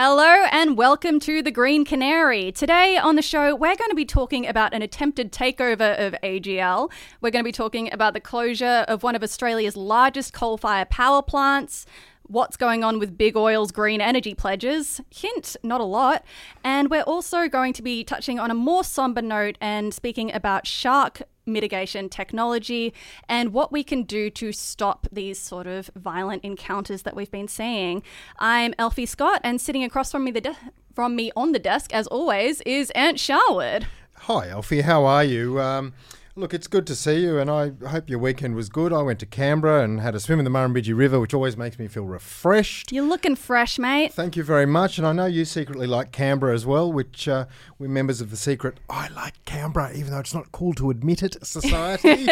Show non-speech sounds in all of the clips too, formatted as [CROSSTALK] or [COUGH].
Hello and welcome to the Green Canary. Today on the show, we're going to be talking about an attempted takeover of AGL. We're going to be talking about the closure of one of Australia's largest coal fired power plants. What's going on with Big Oil's green energy pledges? Hint, not a lot. And we're also going to be touching on a more somber note and speaking about shark mitigation technology and what we can do to stop these sort of violent encounters that we've been seeing. I'm Elfy Scott, and sitting across from me, de- from me on the desk, as always, is Ant Sharwood. Hi, Elfy. How are you? Um, Look, it's good to see you, and I hope your weekend was good. I went to Canberra and had a swim in the Murrumbidgee River, which always makes me feel refreshed. You're looking fresh, mate. Thank you very much. And I know you secretly like Canberra as well, which uh, we're members of the secret I like Canberra, even though it's not cool to admit it, [LAUGHS] society.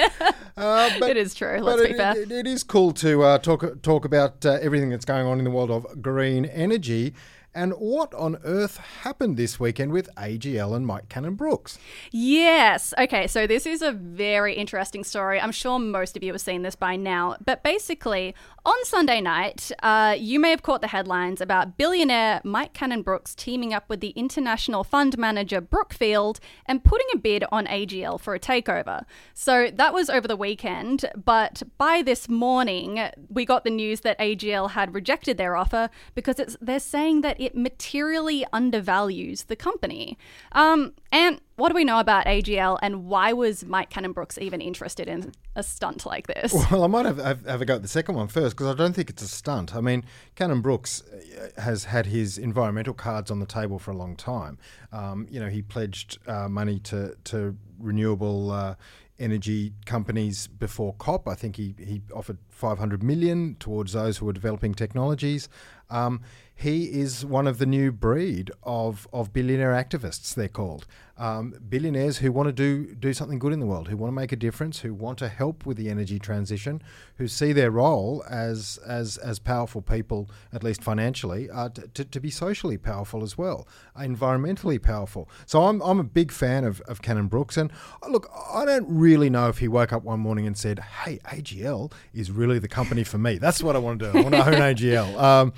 uh, but, it is true. Let's be it, fair. It, it is cool to uh, talk talk about uh, everything that's going on in the world of green energy. And what on earth happened this weekend with AGL and Mike Cannon-Brookes? Yes. Okay, so this is a very interesting story. I'm sure most of you have seen this by now. But basically, on Sunday night, uh, you may have caught the headlines about billionaire Mike Cannon-Brookes teaming up with the international fund manager Brookfield and putting a bid on AGL for a takeover. So that was over the weekend. But by this morning, we got the news that AGL had rejected their offer because they're saying that it materially undervalues the company. Um, and what do we know about AGL and why was Mike Cannon-Brookes even interested in a stunt like this? [LAUGHS] Well, I might have, have, have a go at the second one first because I don't think it's a stunt. I mean, Cannon-Brookes uh, has had his environmental cards on the table for a long time. Um, you know, he pledged uh, money to, to renewable uh, energy companies before COP. I think he, he offered 500 million towards those who were developing technologies. Um, he is one of the new breed of, of billionaire activists, they're called. Um, billionaires who want to do, do something good in the world, who want to make a difference, who want to help with the energy transition, who see their role as, as, as powerful people, at least financially, uh, to, to be socially powerful as well, environmentally powerful. So I'm, I'm a big fan of, of Cannon-Brookes. And uh, look, I don't really know if he woke up one morning and said, hey, AGL is really the company for me. That's what I want to do. I want to own AGL. Um,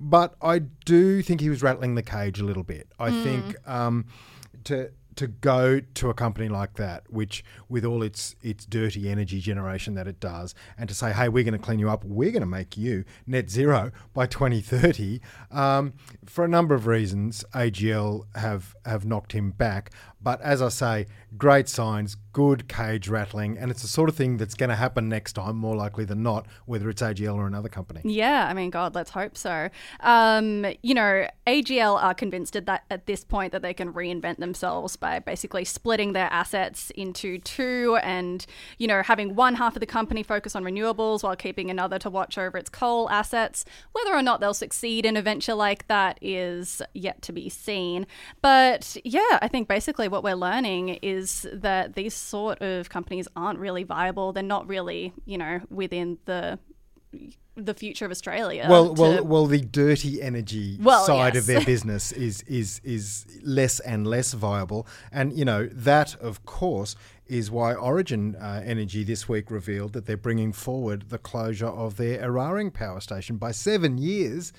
but I do think he was rattling the cage a little bit. I mm. think um, to to go to a company like that, which with all its its dirty energy generation that it does, and to say, hey, we're going to clean you up, we're going to make you net zero by 2030, um, for a number of reasons, AGL have have knocked him back. But as I say, great signs, good cage rattling, and it's the sort of thing that's going to happen next time, more likely than not, whether it's AGL or another company. Yeah, I mean, God, let's hope so. Um, you know, AGL are convinced at that at this point that they can reinvent themselves by basically splitting their assets into two, and you know, having one half of the company focus on renewables while keeping another to watch over its coal assets. Whether or not they'll succeed in a venture like that is yet to be seen. But yeah, I think basically what we're learning is that these sort of companies aren't really viable. They're not really, you know, within the the future of Australia. Well, well, well. The dirty energy well, side yes. of their [LAUGHS] business is is is less and less viable, and you know that, of course, is why Origin uh, Energy this week revealed that they're bringing forward the closure of their Eraring power station by seven years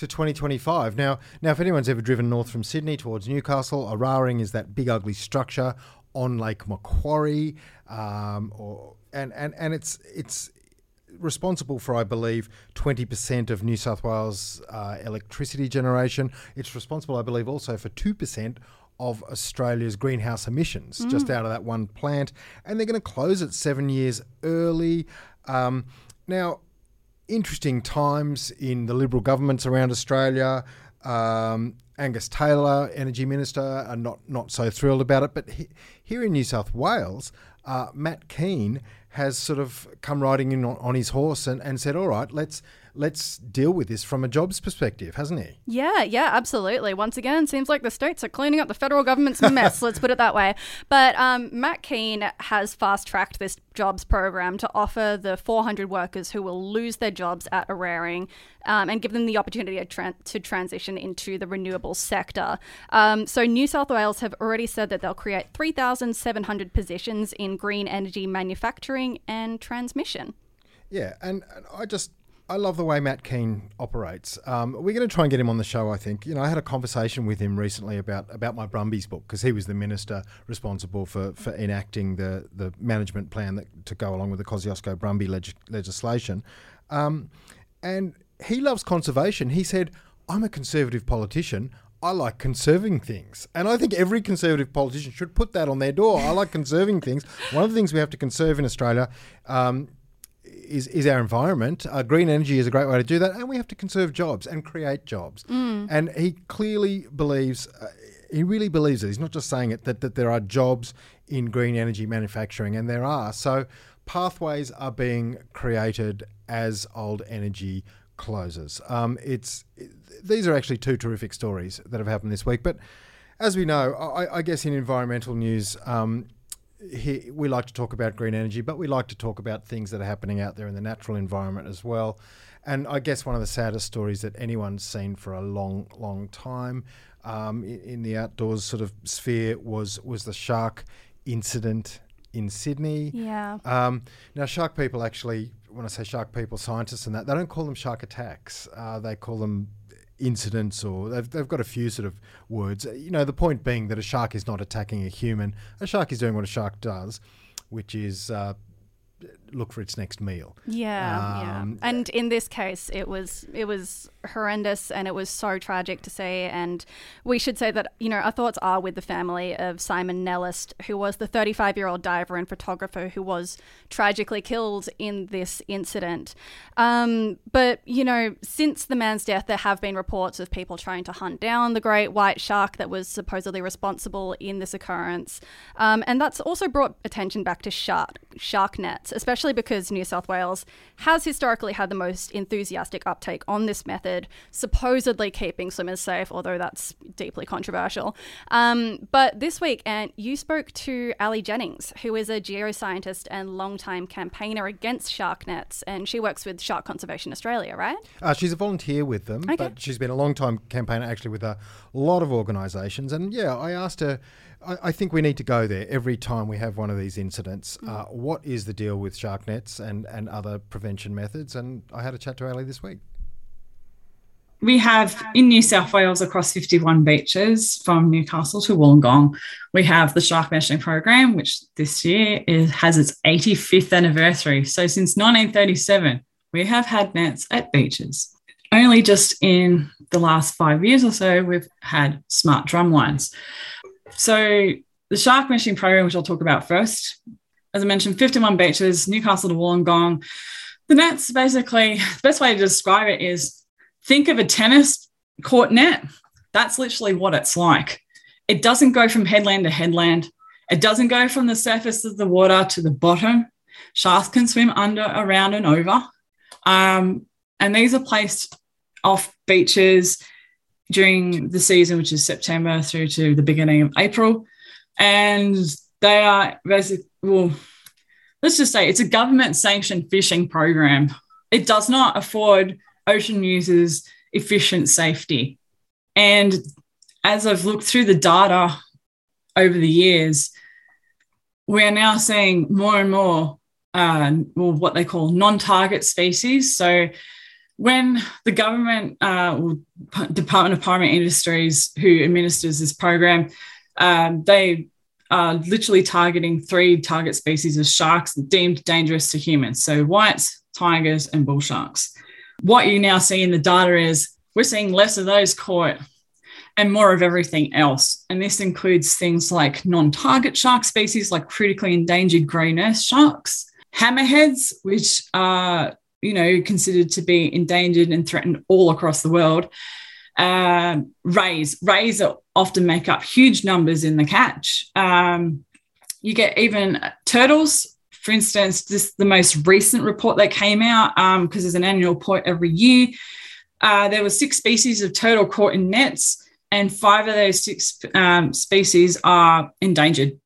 to 2025. Now, now, if anyone's ever driven north from Sydney towards Newcastle, Eraring is that big ugly structure on Lake Macquarie, um, or and, and and it's it's responsible for, I believe, 20% of New South Wales uh, electricity generation. It's responsible, I believe, also for 2% of Australia's greenhouse emissions mm. just out of that one plant. And they're going to close it seven years early. Um, now, interesting times in the Liberal governments around Australia. Um, Angus Taylor, Energy Minister, are not, not so thrilled about it. But he, here in New South Wales, uh, Matt Kean has sort of come riding in on, on his horse and, and said, all right, let's let's deal with this from a jobs perspective, hasn't he? Yeah, yeah, absolutely. Once again, seems like the states are cleaning up the federal government's mess, [LAUGHS] let's put it that way. But um, Matt Kean has fast tracked this jobs program to offer the 400 workers who will lose their jobs at Eraring um, and give them the opportunity to, tra- to transition into the renewable sector. Um, so, New South Wales have already said that they'll create 3,700 positions in green energy manufacturing and transmission. Yeah, and, and I just I love the way Matt Kean operates. Um, we're going to try and get him on the show. I think. You know, I had a conversation with him recently about about my Brumbies book because he was the minister responsible for, for enacting the the management plan that, to go along with the Kosciuszko Brumby leg- legislation, um, and he loves conservation. He said, "I'm a conservative politician. I like conserving things. And I think every conservative politician should put that on their door. I like conserving things. One of the things we have to conserve in Australia um, is, is our environment. Uh, green energy is a great way to do that, and we have to conserve jobs and create jobs. Mm. And he clearly believes, uh, he really believes it. He's not just saying it, that, that there are jobs in green energy manufacturing, and there are. So pathways are being created as old energy closes. Um, it's these are actually two terrific stories that have happened this week. But as we know, I, I guess in environmental news, um, he, we like to talk about green energy, but we like to talk about things that are happening out there in the natural environment as well. And I guess one of the saddest stories that anyone's seen for a long, long time um, in, in, the outdoors sort of sphere was was the shark incident in Sydney. Yeah. Um, now, shark people actually, when I say shark people, scientists and that, they don't call them shark attacks. Uh, they call them incidents or they've, they've got a few sort of words. You know, the point being that a shark is not attacking a human. A shark is doing what a shark does, which is uh, look for its next meal. Yeah, um, yeah. And in this case, it was it was horrendous and it was so tragic to see. And we should say that you know our thoughts are with the family of Simon Nellist, who was the 35 year old diver and photographer who was tragically killed in this incident. Um, but you know, since the man's death, there have been reports of people trying to hunt down the great white shark that was supposedly responsible in this occurrence, um, and that's also brought attention back to shark shark nets, especially especially because New South Wales has historically had the most enthusiastic uptake on this method, supposedly keeping swimmers safe, although that's deeply controversial. Um, but this week, Ant, you spoke to Ali Jennings, who is a geoscientist and long-time campaigner against shark nets, and she works with Shark Conservation Australia, right? Uh, she's a volunteer with them, okay. but she's been a long-time campaigner actually with a lot of organisations. And yeah, I asked her I, I, think we need to go there every time we have one of these incidents. Mm. Uh, what is the deal with shark nets and, and other prevention methods? And I had a chat to Ali this week. We have in New South Wales across 51 beaches from Newcastle to Wollongong. We have the shark meshing program, which this year is, has its 85th anniversary. So since 1937, we have had nets at beaches. Only just in the last five years or so, we've had smart drum lines. So the shark meshing program, which I'll talk about first, as I mentioned, 51 beaches, Newcastle to Wollongong. The nets basically, the best way to describe it is think of a tennis court net. That's literally what it's like. It doesn't go from headland to headland. It doesn't go from the surface of the water to the bottom. Sharks can swim under, around, and over. Um, and these are placed off beaches during the season, which is September through to the beginning of April. And they are basically, well, let's just say it's a government sanctioned fishing program. It does not afford ocean users efficient safety. And as I've looked through the data over the years, we're now seeing more and more uh, well, what they call non target species. So when the government, uh, Department of Primary Industries, who administers this program, um, they are literally targeting three target species of sharks deemed dangerous to humans. So whites, tigers, and bull sharks. What you now see in the data is we're seeing less of those caught and more of everything else. And this includes things like non target shark species like critically endangered grey nurse sharks, hammerheads, which are you know, considered to be endangered and threatened all across the world. Uh, rays, rays often make up huge numbers in the catch. Um, you get even turtles. For instance, this the most recent report that came out because um, there's an annual report every year. Uh, there were six species of turtle caught in nets, and five of those six um, species are endangered.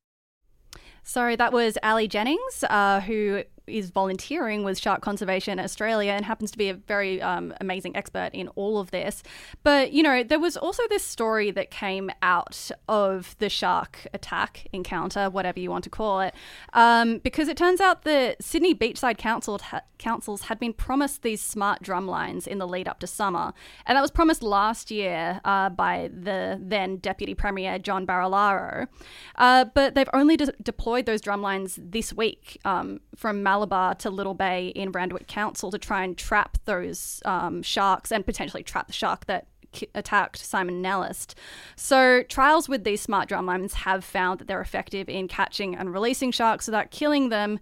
So that was Ali Jennings, uh, who is volunteering with Shark Conservation Australia and happens to be a very um, amazing expert in all of this. But, you know, there was also this story that came out of the shark attack, encounter, whatever you want to call it, um, because it turns out the Sydney Beachside Council ha- councils had been promised these smart drum lines in the lead up to summer. And that was promised last year uh, by the then Deputy Premier John Barilaro. Uh, but they've only de- deployed those drum lines this week um, from Malabar to Little Bay in Randwick Council to try and trap those um, sharks and potentially trap the shark that attacked Simon Nellist. So, trials with these smart drum lines have found that they're effective in catching and releasing sharks without killing them.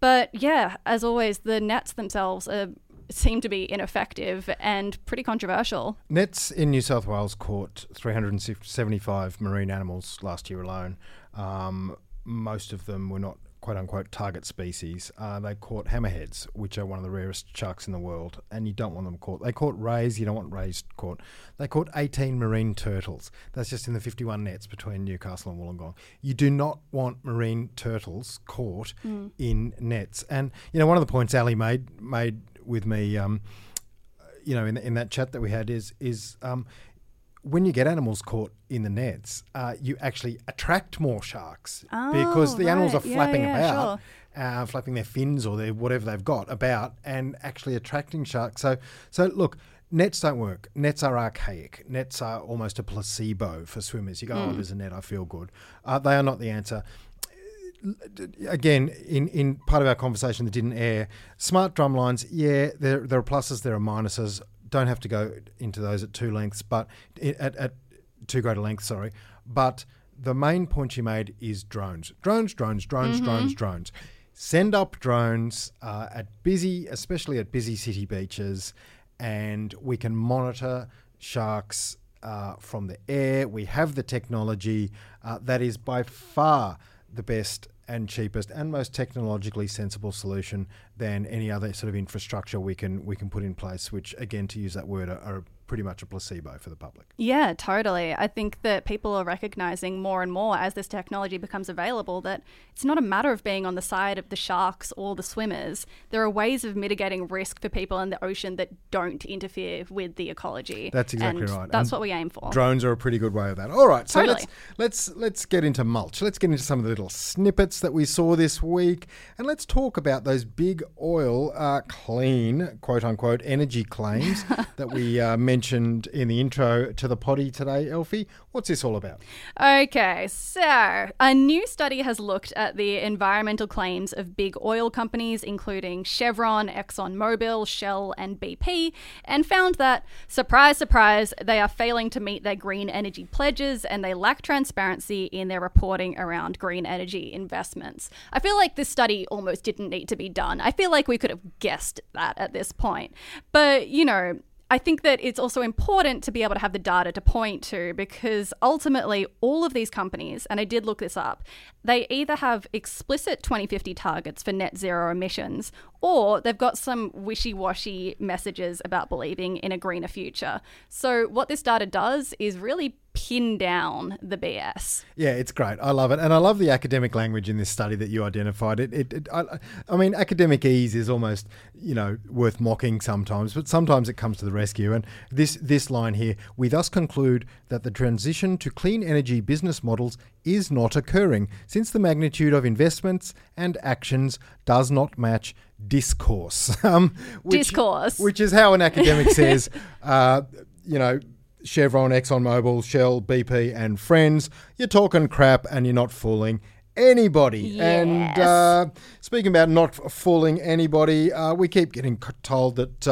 But yeah, as always, the nets themselves are, seem to be ineffective and pretty controversial. Nets in New South Wales caught 375 marine animals last year alone. Um, most of them were not quote unquote target species. Uh, they caught hammerheads, which are one of the rarest sharks in the world, and you don't want them caught. They caught rays, you don't want rays caught. They caught 18 marine turtles. That's just in the 51 nets between Newcastle and Wollongong. You do not want marine turtles caught mm. in nets. And you know, one of the points Ali made made with me. Um, you know, in, in that chat that we had is is um, when you get animals caught in the nets, uh, you actually attract more sharks oh, because the right. animals are flapping yeah, yeah, about, sure. uh, flapping their fins or their whatever they've got about, and actually attracting sharks. So, so look, nets don't work. Nets are archaic. Nets are almost a placebo for swimmers. You go, mm. oh, there's a net, I feel good. Uh, they are not the answer again, in, in part of our conversation that didn't air, smart drum lines, yeah, there, there are pluses, there are minuses don't have to go into those at two lengths, but at, at too great a length, sorry. But the main point you made is drones. Drones, drones, drones, mm-hmm. drones, drones. Send up drones uh, at busy, especially at busy city beaches, and we can monitor sharks uh, from the air. We have the technology uh, that is by far the best and cheapest and most technologically sensible solution than any other sort of infrastructure we can we can put in place. Which, again, to use that word, are, are pretty much a placebo for the public. Yeah, totally. I think that people are recognizing more and more as this technology becomes available that it's not a matter of being on the side of the sharks or the swimmers. There are ways of mitigating risk for people in the ocean that don't interfere with the ecology. That's exactly and right. That's and what we aim for. Drones are a pretty good way of that. All right, so totally. let's let's let's get into mulch. Let's get into some of the little snippets that we saw this week, and let's talk about those big oil uh, clean quote unquote energy claims [LAUGHS] that we uh, mentioned in the intro to the potty today, Elfy. What's this all about? Okay, so a new study has looked at the environmental claims of big oil companies, including Chevron, ExxonMobil, Shell, and BP, and found that, surprise, surprise, they are failing to meet their green energy pledges and they lack transparency in their reporting around green energy investments. I feel like this study almost didn't need to be done. I feel like we could have guessed that at this point. But, you know, I think that it's also important to be able to have the data to point to because ultimately all of these companies, and I did look this up, they either have explicit 2050 targets for net zero emissions or they've got some wishy washy messages about believing in a greener future. So, what this data does is really pin down the BS. Yeah, it's great. I love it, and I love the academic language in this study that you identified. It, it, it I, I, mean, academese is almost you know worth mocking sometimes, but sometimes it comes to the rescue. And this this line here, we thus conclude that the transition to clean energy business models is not occurring, since the magnitude of investments and actions does not match discourse. [LAUGHS] Um, which, discourse, which is how an academic says, [LAUGHS] uh, you know Chevron, ExxonMobil, Shell, BP, and friends. You're talking crap and you're not fooling anybody. Yes. And uh, speaking about not fooling anybody, uh, we keep getting told that.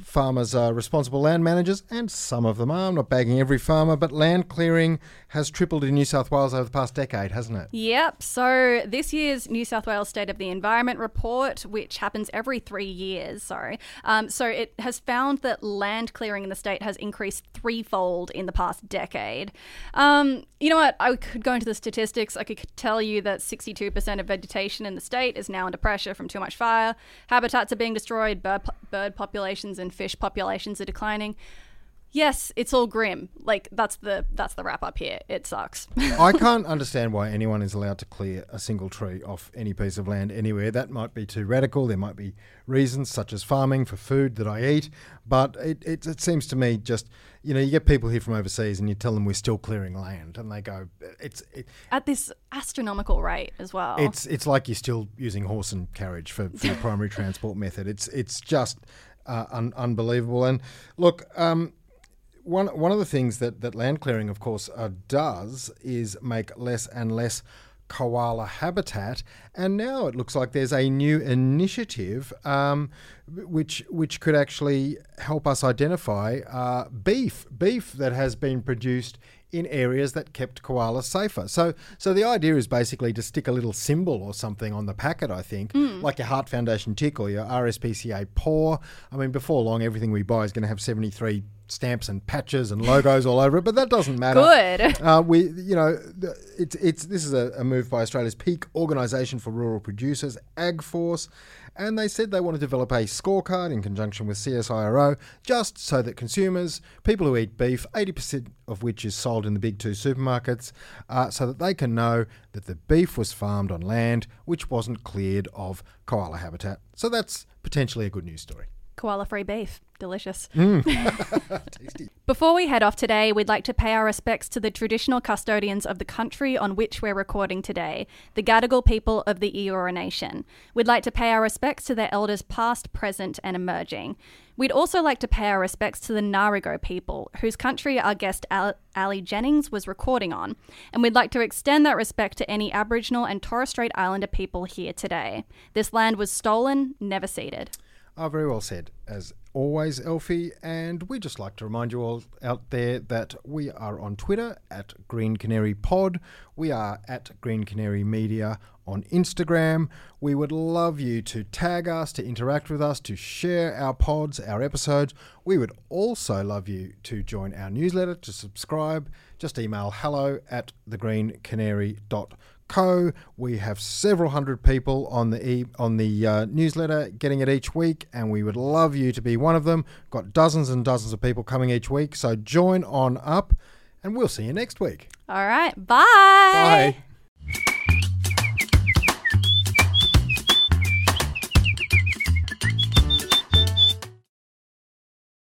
Farmers are responsible land managers, and some of them are. I'm not bagging every farmer, but land clearing has tripled in New South Wales over the past decade, hasn't it? Yep. So this year's New South Wales State of the Environment report, which happens every three years, sorry, um, so it has found that land clearing in the state has increased threefold in the past decade. Um, you know what? I could go into the statistics. I could tell you that 62% of vegetation in the state is now under pressure from too much fire. Habitats are being destroyed. Bird, bird populations and fish populations are declining. yes, it's all grim. Like that's the that's the wrap up here. It sucks. [LAUGHS] I can't understand why anyone is allowed to clear a single tree off any piece of land anywhere. That might be too radical. There might be reasons such as farming for food that I eat, but it, it, it seems to me just you know you get people here from overseas and you tell them we're still clearing land and they go it's it, At this astronomical rate as well. it's it's like you're still using horse and carriage for, for your primary transport method. It's it's just uh, un- unbelievable. And look, um, one one of the things that that land clearing, of course, uh, does is make less and less koala habitat. And now it looks like there's a new initiative um, which which could actually help us identify uh, beef beef that has been produced in areas that kept koalas safer. So, so the idea is basically to stick a little symbol or something on the packet. I think, hmm. like your Heart Foundation tick or your RSPCA paw. I mean, before long, everything we buy is going to have seventy three stamps and patches and logos all over it. But that doesn't matter. Good. Uh, we, you know, it's it's this is a, a move by Australia's peak organisation for rural producers, AgForce, and they said they want to develop a scorecard in conjunction with CSIRO, just so that consumers, people who eat beef, eighty percent of which is sold in the big two supermarkets, uh, so that they can know that the beef was farmed on land which wasn't cleared of koala habitat. So that's potentially a good news story. Koala free beef. Delicious. Mm. [LAUGHS] Before we head off today, we'd like to pay our respects to the traditional custodians of the country on which we're recording today, the Gadigal people of the Eora Nation. We'd like to pay our respects to their elders past, present, and emerging. We'd also like to pay our respects to the Narigo people, whose country our guest Al- Ali Jennings was recording on, and we'd like to extend that respect to any Aboriginal and Torres Strait Islander people here today. This land was stolen, never ceded. Oh, very well said, as always, Elfy. And we just like to remind you all out there that we are on Twitter at Green Canary Pod. We are at Green Canary Media on Instagram. We would love you to tag us, to interact with us, to share our pods, our episodes. We would also love you to join our newsletter, to subscribe. Just email hello at thegreencanary.com co. We have several hundred people on the e- on the uh, newsletter getting it each week, and we would love you to be one of them. Got dozens and dozens of people coming each week, so join on up, and we'll see you next week. All right, bye. Bye.